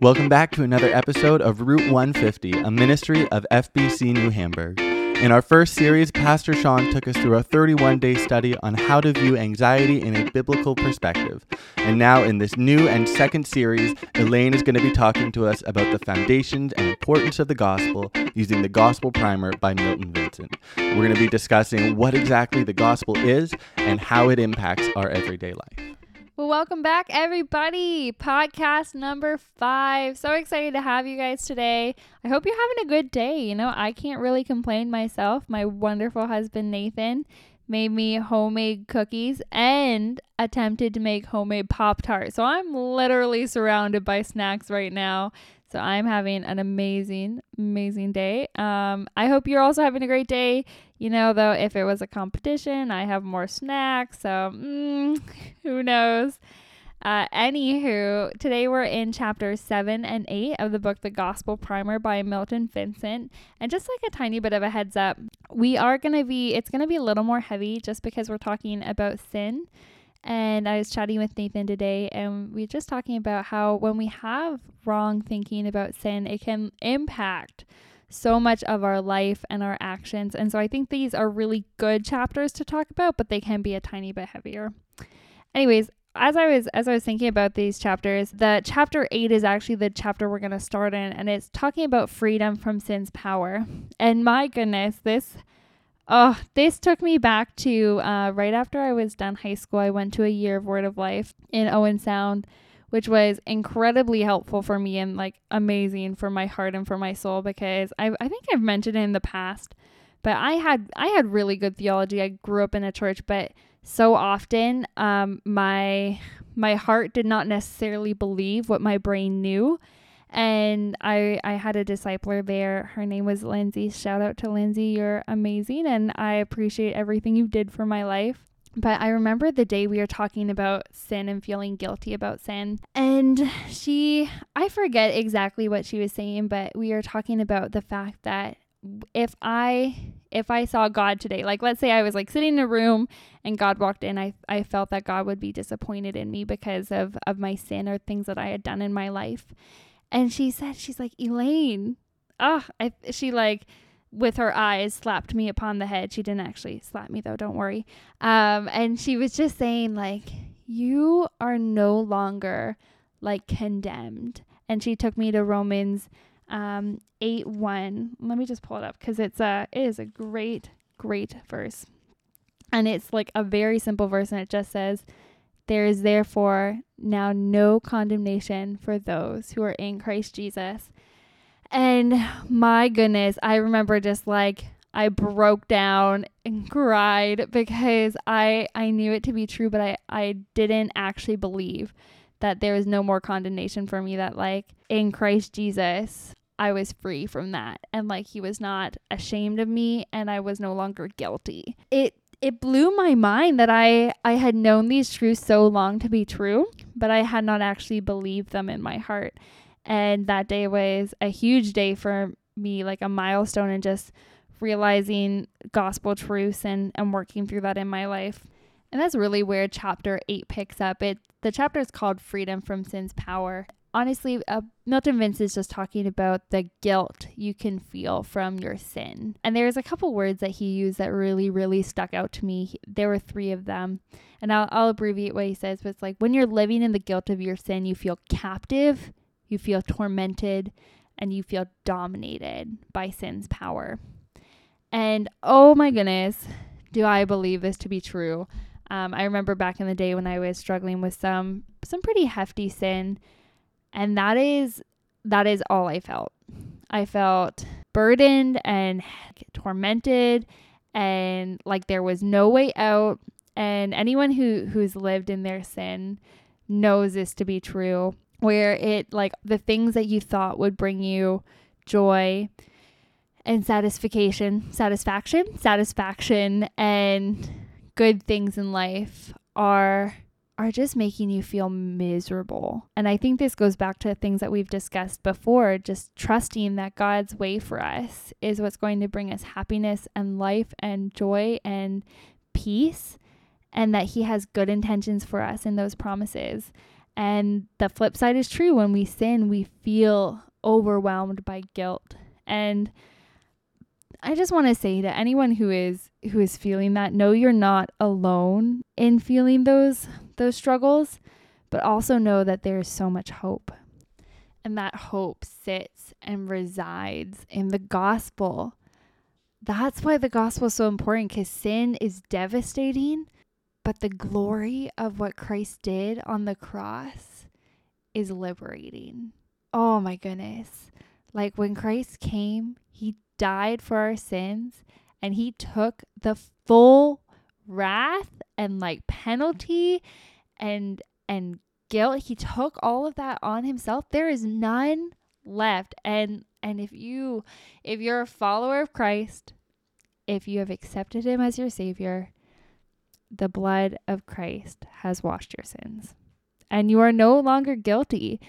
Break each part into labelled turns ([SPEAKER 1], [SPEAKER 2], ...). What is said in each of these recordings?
[SPEAKER 1] Welcome back to another episode of Route 150, a ministry of FBC New Hamburg. In our first series, Pastor Sean took us through a 31 day study on how to view anxiety in a biblical perspective. And now, in this new and second series, Elaine is going to be talking to us about the foundations and importance of the gospel using the Gospel Primer by Milton Vincent. We're going to be discussing what exactly the gospel is and how it impacts our everyday life.
[SPEAKER 2] Well, welcome back, everybody. Podcast number five. So excited to have you guys today. I hope you're having a good day. You know, I can't really complain myself. My wonderful husband, Nathan, made me homemade cookies and attempted to make homemade Pop Tarts. So I'm literally surrounded by snacks right now. So I'm having an amazing, amazing day. Um, I hope you're also having a great day. You know, though, if it was a competition, I have more snacks. So mm, who knows? Uh, anywho, today we're in chapters 7 and 8 of the book The Gospel Primer by Milton Vincent. And just like a tiny bit of a heads up, we are going to be, it's going to be a little more heavy just because we're talking about sin. And I was chatting with Nathan today, and we are just talking about how when we have wrong thinking about sin, it can impact so much of our life and our actions. And so I think these are really good chapters to talk about, but they can be a tiny bit heavier. Anyways, as I was as I was thinking about these chapters, the chapter 8 is actually the chapter we're going to start in and it's talking about freedom from sin's power. And my goodness, this Oh, this took me back to uh, right after I was done high school. I went to a year of Word of Life in Owen Sound, which was incredibly helpful for me and like amazing for my heart and for my soul because I I think I've mentioned it in the past, but I had I had really good theology. I grew up in a church, but so often um, my my heart did not necessarily believe what my brain knew and I I had a discipler there. Her name was Lindsay. Shout out to Lindsay. You're amazing and I appreciate everything you did for my life. But I remember the day we were talking about sin and feeling guilty about sin. And she I forget exactly what she was saying, but we were talking about the fact that if I if I saw God today, like let's say I was like sitting in a room and God walked in, I I felt that God would be disappointed in me because of of my sin or things that I had done in my life. And she said, she's like, Elaine, ah, oh, she like, with her eyes slapped me upon the head. She didn't actually slap me though, don't worry. Um, and she was just saying, like, you are no longer like condemned. And she took me to Romans um 8 1. Let me just pull it up because it's a it is a great, great verse. And it's like a very simple verse, and it just says, there is therefore now no condemnation for those who are in Christ Jesus. And my goodness, I remember just like I broke down and cried because I I knew it to be true, but I I didn't actually believe that there was no more condemnation for me that like in Christ Jesus I was free from that and like he was not ashamed of me and I was no longer guilty. It it blew my mind that I I had known these truths so long to be true, but I had not actually believed them in my heart. And that day was a huge day for me, like a milestone and just realizing gospel truths and, and working through that in my life. And that's really where chapter 8 picks up. It the chapter is called Freedom from Sin's Power honestly, uh, Milton Vincent is just talking about the guilt you can feel from your sin. And there's a couple words that he used that really, really stuck out to me. There were three of them. And I'll, I'll abbreviate what he says, but it's like when you're living in the guilt of your sin, you feel captive, you feel tormented, and you feel dominated by sin's power. And oh my goodness, do I believe this to be true? Um, I remember back in the day when I was struggling with some some pretty hefty sin and that is that is all I felt. I felt burdened and tormented and like there was no way out and anyone who who's lived in their sin knows this to be true where it like the things that you thought would bring you joy and satisfaction satisfaction satisfaction and good things in life are are just making you feel miserable. And I think this goes back to things that we've discussed before, just trusting that God's way for us is what's going to bring us happiness and life and joy and peace, and that He has good intentions for us in those promises. And the flip side is true. When we sin, we feel overwhelmed by guilt. And I just want to say to anyone who is who is feeling that, know you're not alone in feeling those those struggles, but also know that there is so much hope. And that hope sits and resides in the gospel. That's why the gospel is so important because sin is devastating, but the glory of what Christ did on the cross is liberating. Oh my goodness. Like when Christ came, he died for our sins and he took the full wrath and like penalty and and guilt. He took all of that on himself. There is none left. And and if you if you're a follower of Christ if you have accepted him as your savior the blood of Christ has washed your sins. And you are no longer guilty.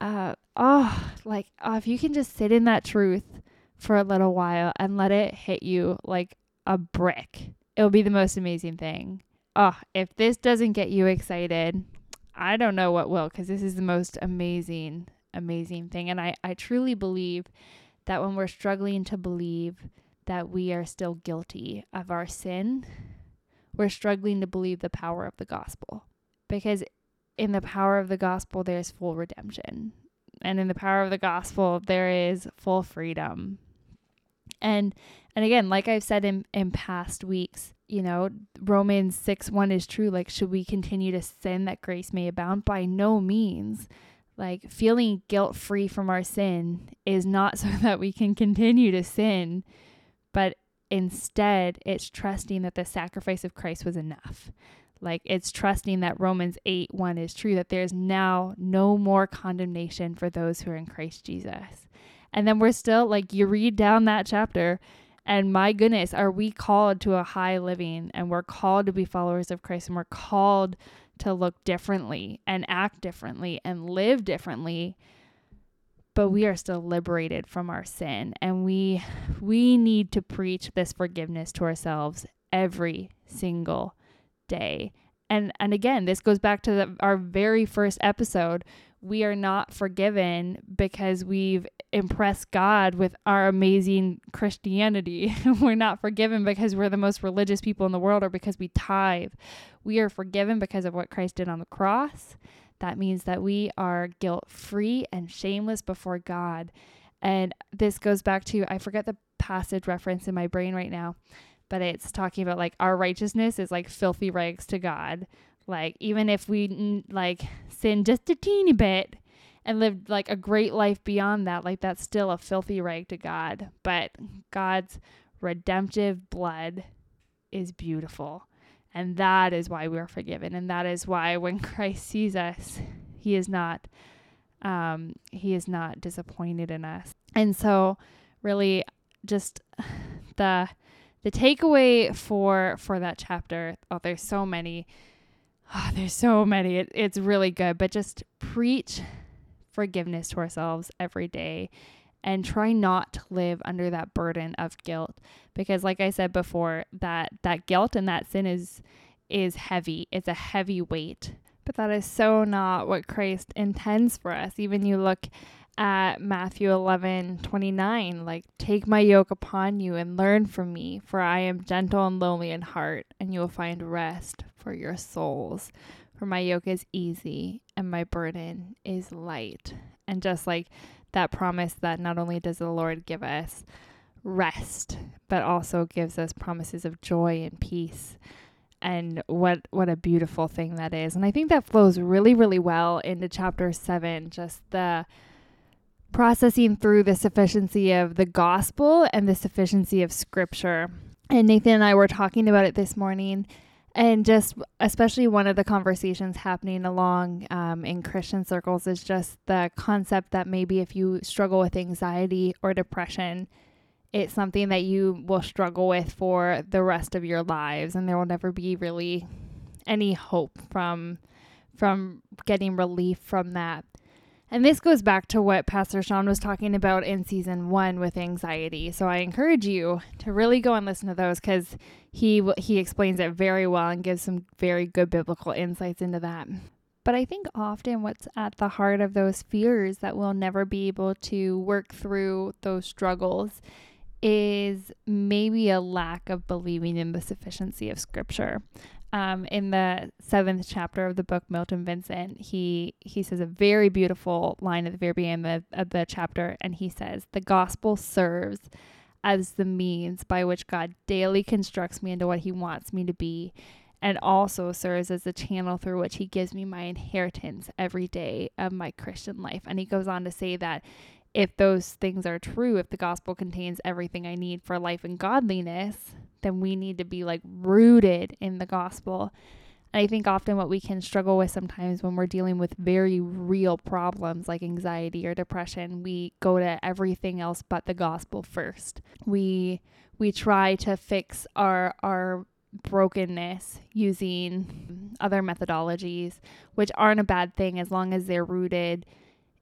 [SPEAKER 2] Uh oh like oh, if you can just sit in that truth for a little while and let it hit you like a brick it'll be the most amazing thing oh if this doesn't get you excited I don't know what will because this is the most amazing, amazing thing. And I, I truly believe that when we're struggling to believe that we are still guilty of our sin, we're struggling to believe the power of the gospel. Because in the power of the gospel, there's full redemption. And in the power of the gospel, there is full freedom. And and again, like I've said in, in past weeks, you know, Romans 6 1 is true. Like, should we continue to sin that grace may abound? By no means. Like, feeling guilt free from our sin is not so that we can continue to sin, but instead, it's trusting that the sacrifice of Christ was enough. Like, it's trusting that Romans 8 1 is true, that there's now no more condemnation for those who are in Christ Jesus. And then we're still, like, you read down that chapter and my goodness, are we called to a high living and we're called to be followers of Christ and we're called to look differently and act differently and live differently. But we are still liberated from our sin and we we need to preach this forgiveness to ourselves every single day. And and again, this goes back to the, our very first episode we are not forgiven because we've impressed God with our amazing Christianity. we're not forgiven because we're the most religious people in the world or because we tithe. We are forgiven because of what Christ did on the cross. That means that we are guilt free and shameless before God. And this goes back to, I forget the passage reference in my brain right now, but it's talking about like our righteousness is like filthy rags to God. Like, even if we like sin just a teeny bit and lived like a great life beyond that, like that's still a filthy rag to God. But God's redemptive blood is beautiful. And that is why we're forgiven. And that is why when Christ sees us, he is not um he is not disappointed in us. And so really just the the takeaway for for that chapter, oh there's so many Oh, there's so many. It, it's really good, but just preach forgiveness to ourselves every day and try not to live under that burden of guilt because like I said before, that that guilt and that sin is is heavy. It's a heavy weight. But that is so not what Christ intends for us. Even you look at Matthew 11 29, like, take my yoke upon you and learn from me, for I am gentle and lowly in heart, and you will find rest for your souls. For my yoke is easy and my burden is light. And just like that promise that not only does the Lord give us rest, but also gives us promises of joy and peace. And what what a beautiful thing that is. And I think that flows really, really well into chapter seven, just the processing through the sufficiency of the gospel and the sufficiency of scripture. And Nathan and I were talking about it this morning. And just especially one of the conversations happening along um, in Christian circles is just the concept that maybe if you struggle with anxiety or depression, it's something that you will struggle with for the rest of your lives, and there will never be really any hope from from getting relief from that. And this goes back to what Pastor Sean was talking about in season one with anxiety. So I encourage you to really go and listen to those because he he explains it very well and gives some very good biblical insights into that. But I think often what's at the heart of those fears that we'll never be able to work through those struggles is maybe a lack of believing in the sufficiency of scripture. Um, in the seventh chapter of the book Milton Vincent, he he says a very beautiful line at the very beginning of the, of the chapter, and he says, "The gospel serves as the means by which God daily constructs me into what He wants me to be, and also serves as the channel through which He gives me my inheritance every day of my Christian life." And he goes on to say that if those things are true, if the gospel contains everything I need for life and godliness, then we need to be like rooted in the gospel. And I think often what we can struggle with sometimes when we're dealing with very real problems like anxiety or depression, we go to everything else but the gospel first. We we try to fix our our brokenness using other methodologies, which aren't a bad thing as long as they're rooted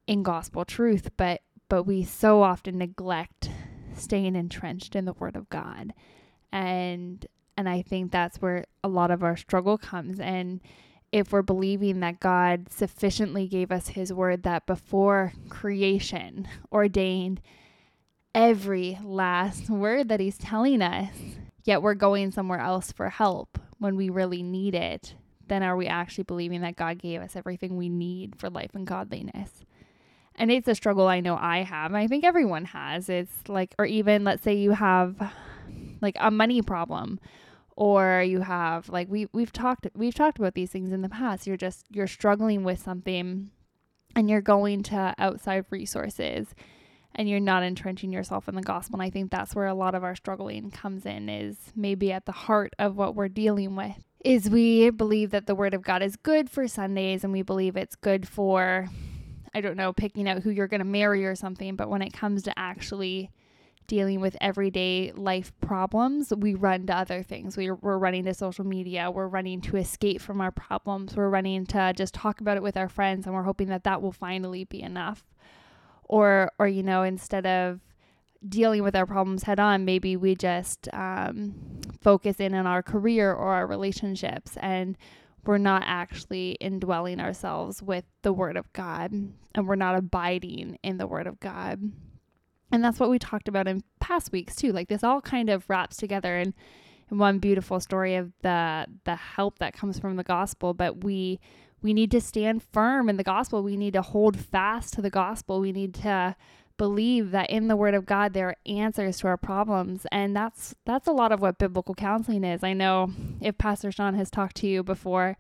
[SPEAKER 2] in gospel truth, but but we so often neglect staying entrenched in the word of God. And and I think that's where a lot of our struggle comes and if we're believing that God sufficiently gave us his word that before creation ordained every last word that he's telling us, yet we're going somewhere else for help when we really need it, then are we actually believing that God gave us everything we need for life and godliness? and it's a struggle I know I have. I think everyone has. It's like, or even let's say you have like a money problem or you have like we we've talked we've talked about these things in the past. You're just you're struggling with something and you're going to outside resources and you're not entrenching yourself in the gospel. And I think that's where a lot of our struggling comes in is maybe at the heart of what we're dealing with is we believe that the word of God is good for Sundays and we believe it's good for I don't know, picking out who you're going to marry or something, but when it comes to actually dealing with everyday life problems, we run to other things. We, we're running to social media, we're running to escape from our problems, we're running to just talk about it with our friends, and we're hoping that that will finally be enough. Or, or you know, instead of dealing with our problems head on, maybe we just um, focus in on our career or our relationships and we're not actually indwelling ourselves with the Word of God and we're not abiding in the Word of God. And that's what we talked about in past weeks too. Like this all kind of wraps together in, in one beautiful story of the the help that comes from the gospel. But we we need to stand firm in the gospel. We need to hold fast to the gospel. We need to believe that in the word of God there are answers to our problems and that's that's a lot of what biblical counseling is. I know if Pastor Sean has talked to you before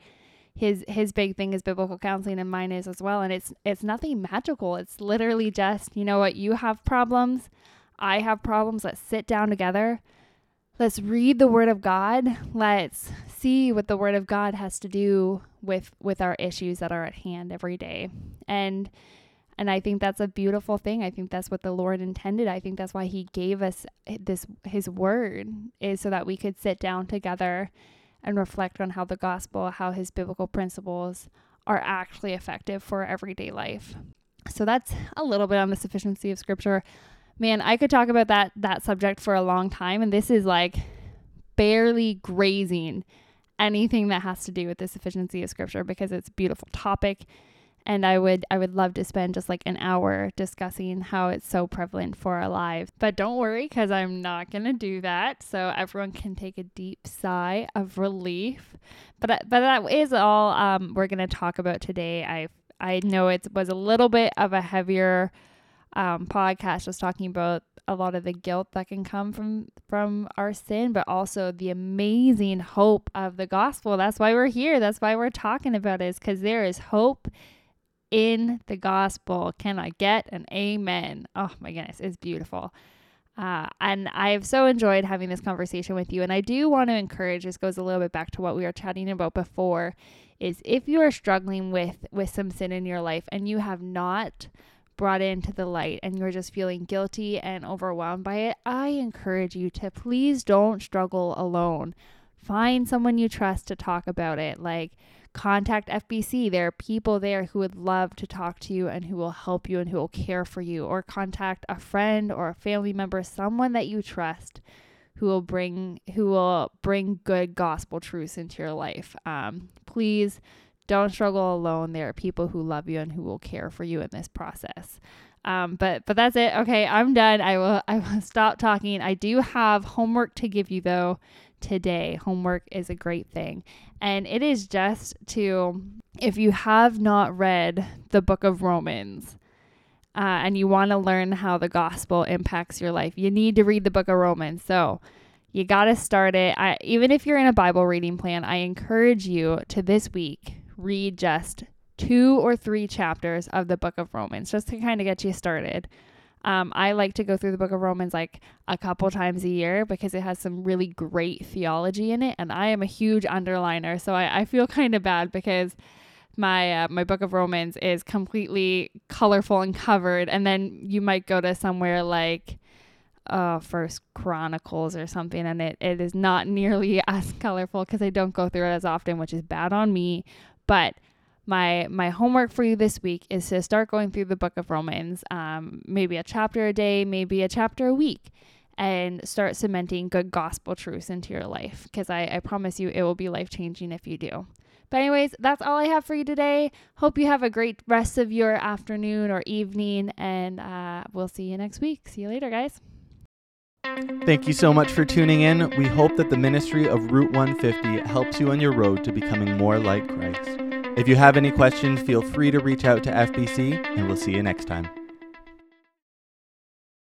[SPEAKER 2] his his big thing is biblical counseling and mine is as well and it's it's nothing magical. It's literally just, you know what, you have problems, I have problems, let's sit down together. Let's read the word of God. Let's see what the word of God has to do with with our issues that are at hand every day. And and I think that's a beautiful thing. I think that's what the Lord intended. I think that's why he gave us eh, this his word is so that we could sit down together and reflect on how the gospel, how his biblical principles are actually effective for everyday life. So that's a little bit on the sufficiency of scripture. Man, I could talk about that that subject for a long time and this is like barely grazing anything that has to do with the sufficiency of scripture because it's a beautiful topic and I would I would love to spend just like an hour discussing how it's so prevalent for our lives. But don't worry cuz I'm not going to do that. So everyone can take a deep sigh of relief. But uh, but that is all um, we're going to talk about today. I I know it was a little bit of a heavier um, podcast just talking about a lot of the guilt that can come from from our sin but also the amazing hope of the gospel that's why we're here that's why we're talking about it is because there is hope in the gospel. Can I get an amen? Oh my goodness, it's beautiful. Uh, and I've so enjoyed having this conversation with you. And I do want to encourage, this goes a little bit back to what we were chatting about before, is if you are struggling with with some sin in your life and you have not brought into the light and you're just feeling guilty and overwhelmed by it, I encourage you to please don't struggle alone. Find someone you trust to talk about it. Like contact FBC. There are people there who would love to talk to you and who will help you and who will care for you. Or contact a friend or a family member, someone that you trust who will bring who will bring good gospel truths into your life. Um, please don't struggle alone. There are people who love you and who will care for you in this process. Um, but but that's it. Okay, I'm done. I will I will stop talking. I do have homework to give you though today. Homework is a great thing. And it is just to if you have not read the book of Romans, uh, and you want to learn how the gospel impacts your life, you need to read the book of Romans. So you got to start it. I, even if you're in a Bible reading plan, I encourage you to this week read just two or three chapters of the book of Romans just to kind of get you started. Um, I like to go through the book of Romans like a couple times a year because it has some really great theology in it. And I am a huge underliner. So I, I feel kind of bad because my uh, my book of Romans is completely colorful and covered. And then you might go to somewhere like uh, First Chronicles or something, and it, it is not nearly as colorful because I don't go through it as often, which is bad on me. But my my homework for you this week is to start going through the book of Romans, um, maybe a chapter a day, maybe a chapter a week, and start cementing good gospel truths into your life. Because I, I promise you, it will be life changing if you do. But, anyways, that's all I have for you today. Hope you have a great rest of your afternoon or evening, and uh, we'll see you next week. See you later, guys.
[SPEAKER 1] Thank you so much for tuning in. We hope that the ministry of Route 150 helps you on your road to becoming more like Christ. If you have any questions, feel free to reach out to FBC, and we'll see you next time.